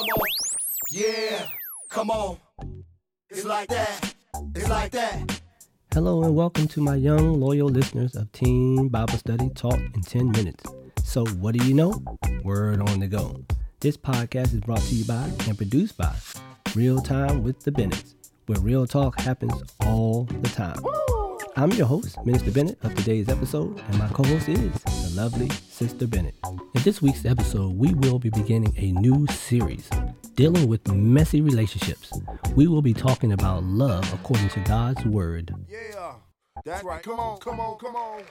Come on. Yeah. Come on. It's like that. It's like that. Hello and welcome to my young, loyal listeners of Teen Bible Study Talk in 10 Minutes. So, what do you know? Word on the go. This podcast is brought to you by and produced by Real Time with the Bennetts, where real talk happens all the time. I'm your host, Minister Bennett, of today's episode, and my co host is the lovely Sister Bennett. In this week's episode, we will be beginning a new series dealing with messy relationships. We will be talking about love according to God's Word. Yeah. That's right. Come on. Come on. Come on.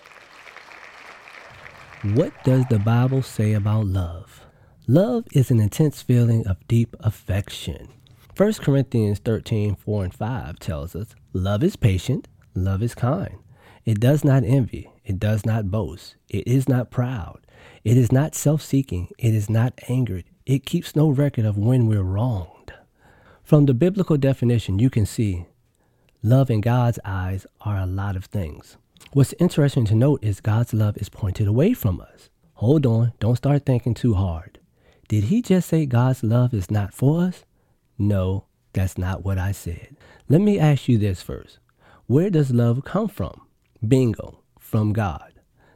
What does the Bible say about love? Love is an intense feeling of deep affection. 1 Corinthians 13 4 and 5 tells us, Love is patient, love is kind. It does not envy, it does not boast, it is not proud, it is not self seeking, it is not angered, it keeps no record of when we're wronged. From the biblical definition, you can see love in God's eyes are a lot of things. What's interesting to note is God's love is pointed away from us. Hold on, don't start thinking too hard. Did he just say God's love is not for us? No, that's not what I said. Let me ask you this first. Where does love come from? Bingo, from God.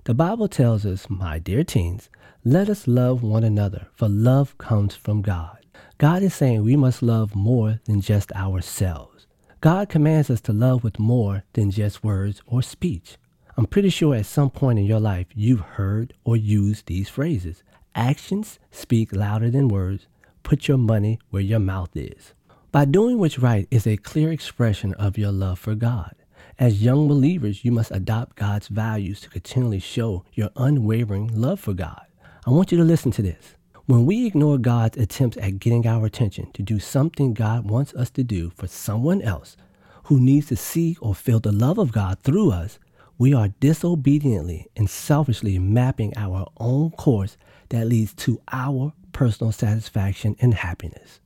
The Bible tells us, my dear teens, let us love one another, for love comes from God. God is saying we must love more than just ourselves. God commands us to love with more than just words or speech. I'm pretty sure at some point in your life you've heard or used these phrases. Actions speak louder than words. Put your money where your mouth is. By doing what's right is a clear expression of your love for God. As young believers, you must adopt God's values to continually show your unwavering love for God. I want you to listen to this. When we ignore God's attempts at getting our attention to do something God wants us to do for someone else who needs to see or feel the love of God through us, we are disobediently and selfishly mapping our own course that leads to our personal satisfaction and happiness.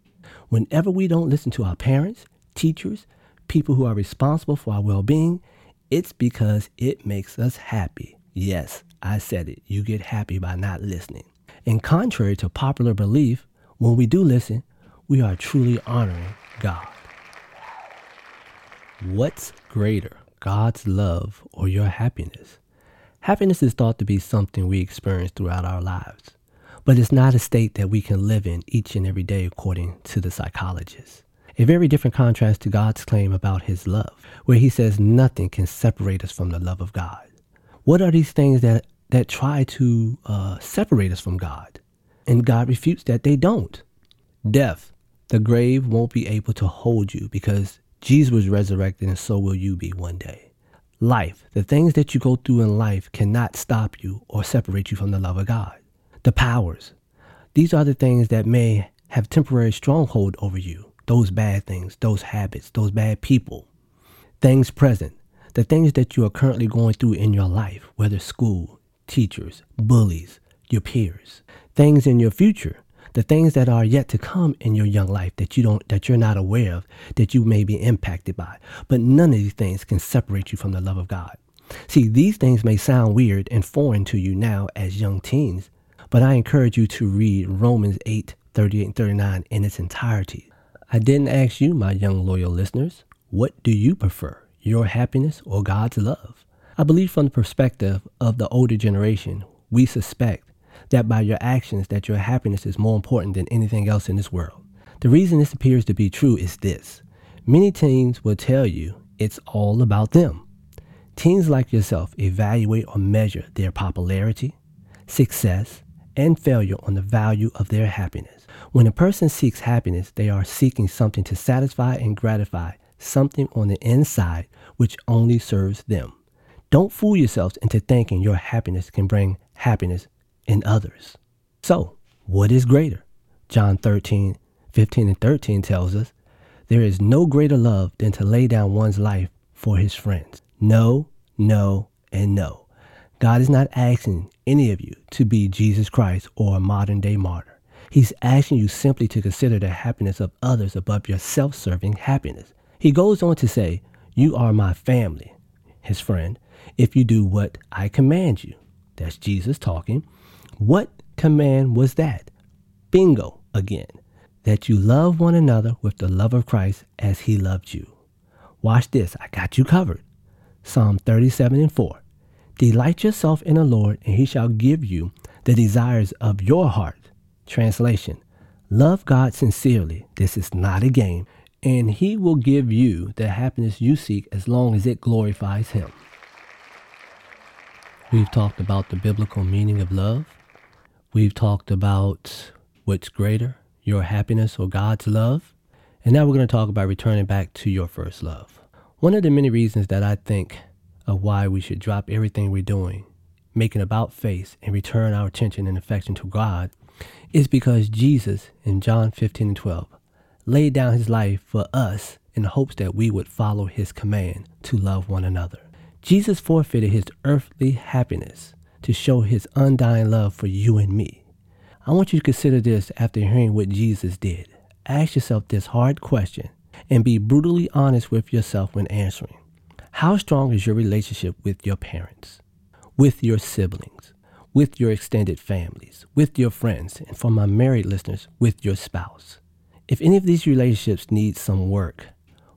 Whenever we don't listen to our parents, teachers, people who are responsible for our well being, it's because it makes us happy. Yes, I said it. You get happy by not listening. And contrary to popular belief, when we do listen, we are truly honoring God. What's greater, God's love or your happiness? Happiness is thought to be something we experience throughout our lives, but it's not a state that we can live in each and every day according to the psychologists. A very different contrast to God's claim about his love, where he says nothing can separate us from the love of God. What are these things that, that try to uh, separate us from God? And God refutes that they don't. Death, the grave won't be able to hold you because Jesus was resurrected and so will you be one day. Life, the things that you go through in life cannot stop you or separate you from the love of God. The powers, these are the things that may have temporary stronghold over you. Those bad things, those habits, those bad people. Things present, the things that you are currently going through in your life, whether school, teachers, bullies, your peers, things in your future, the things that are yet to come in your young life that you don't that you're not aware of, that you may be impacted by. But none of these things can separate you from the love of God. See, these things may sound weird and foreign to you now as young teens, but I encourage you to read Romans 8, 38 and 39 in its entirety. I didn't ask you, my young loyal listeners, what do you prefer? your happiness, or God's love. I believe from the perspective of the older generation, we suspect that by your actions that your happiness is more important than anything else in this world. The reason this appears to be true is this. Many teens will tell you it's all about them. Teens like yourself evaluate or measure their popularity, success, and failure on the value of their happiness. When a person seeks happiness, they are seeking something to satisfy and gratify something on the inside which only serves them. Don't fool yourselves into thinking your happiness can bring happiness in others. So, what is greater? John 13, 15 and 13 tells us, There is no greater love than to lay down one's life for his friends. No, no, and no. God is not asking any of you to be Jesus Christ or a modern day martyr. He's asking you simply to consider the happiness of others above your self serving happiness. He goes on to say, You are my family, his friend, if you do what I command you. That's Jesus talking. What command was that? Bingo again. that you love one another with the love of Christ as he loved you. Watch this, I got you covered. Psalm 37 and 4. Delight yourself in the Lord, and he shall give you the desires of your heart. Translation Love God sincerely. This is not a game, and he will give you the happiness you seek as long as it glorifies him. We've talked about the biblical meaning of love. We've talked about what's greater, your happiness or God's love. And now we're going to talk about returning back to your first love. One of the many reasons that I think of why we should drop everything we're doing, make an about face, and return our attention and affection to God is because Jesus in John 15 and 12 laid down his life for us in hopes that we would follow his command to love one another. Jesus forfeited his earthly happiness to show his undying love for you and me. I want you to consider this after hearing what Jesus did. Ask yourself this hard question and be brutally honest with yourself when answering. How strong is your relationship with your parents, with your siblings, with your extended families, with your friends, and for my married listeners, with your spouse? If any of these relationships need some work,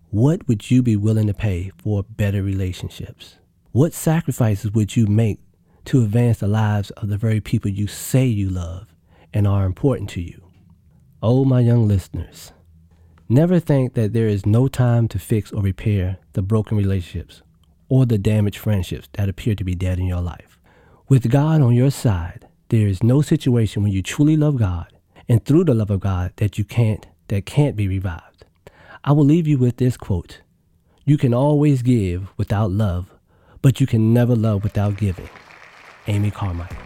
what would you be willing to pay for better relationships? What sacrifices would you make to advance the lives of the very people you say you love and are important to you? Oh, my young listeners, never think that there is no time to fix or repair the broken relationships or the damaged friendships that appear to be dead in your life. With God on your side, there is no situation when you truly love God and through the love of God that you can't that can't be revived. I will leave you with this quote. You can always give without love, but you can never love without giving. Amy Carmichael.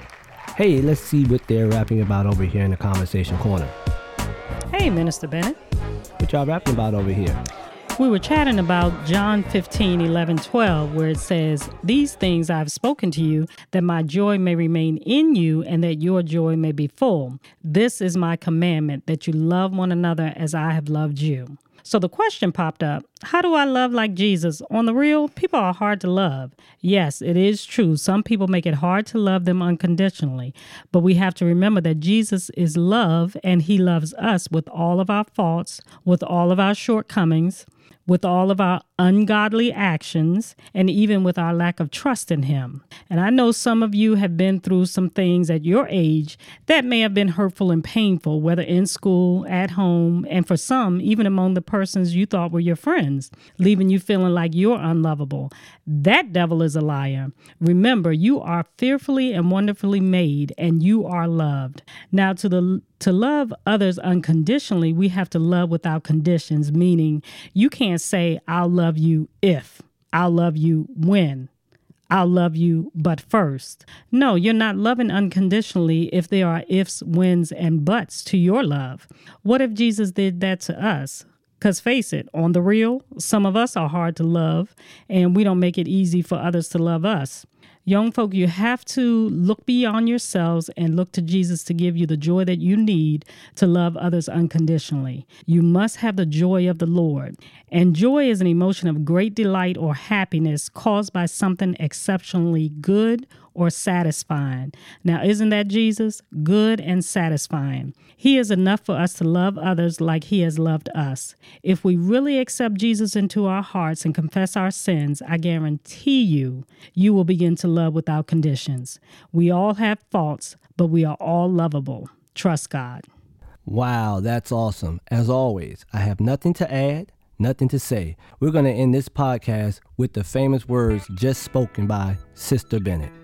Hey, let's see what they're rapping about over here in the conversation corner. Hey, Minister Bennett. What y'all rapping about over here? We were chatting about John 15, 11, 12, where it says, These things I've spoken to you, that my joy may remain in you and that your joy may be full. This is my commandment, that you love one another as I have loved you. So the question popped up How do I love like Jesus? On the real, people are hard to love. Yes, it is true. Some people make it hard to love them unconditionally. But we have to remember that Jesus is love and he loves us with all of our faults, with all of our shortcomings, with all of our ungodly actions and even with our lack of trust in Him. And I know some of you have been through some things at your age that may have been hurtful and painful, whether in school, at home, and for some, even among the persons you thought were your friends, leaving you feeling like you're unlovable. That devil is a liar. Remember, you are fearfully and wonderfully made, and you are loved. Now, to the to love others unconditionally, we have to love without conditions, meaning you can't say, I'll love you if, I'll love you when, I'll love you but first. No, you're not loving unconditionally if there are ifs, whens, and buts to your love. What if Jesus did that to us? Because face it, on the real, some of us are hard to love, and we don't make it easy for others to love us. Young folk, you have to look beyond yourselves and look to Jesus to give you the joy that you need to love others unconditionally. You must have the joy of the Lord. And joy is an emotion of great delight or happiness caused by something exceptionally good or satisfying. Now, isn't that Jesus? Good and satisfying. He is enough for us to love others like He has loved us. If we really accept Jesus into our hearts and confess our sins, I guarantee you, you will begin to love without conditions. We all have faults, but we are all lovable. Trust God. Wow, that's awesome. As always, I have nothing to add, nothing to say. We're going to end this podcast with the famous words just spoken by Sister Bennett.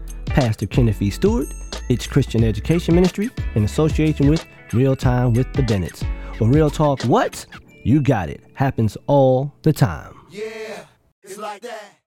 Pastor Kenneth E. Stewart, its Christian Education Ministry in association with Real Time with the Bennetts. Well, Real Talk, what? You got it. Happens all the time. Yeah, it's like that.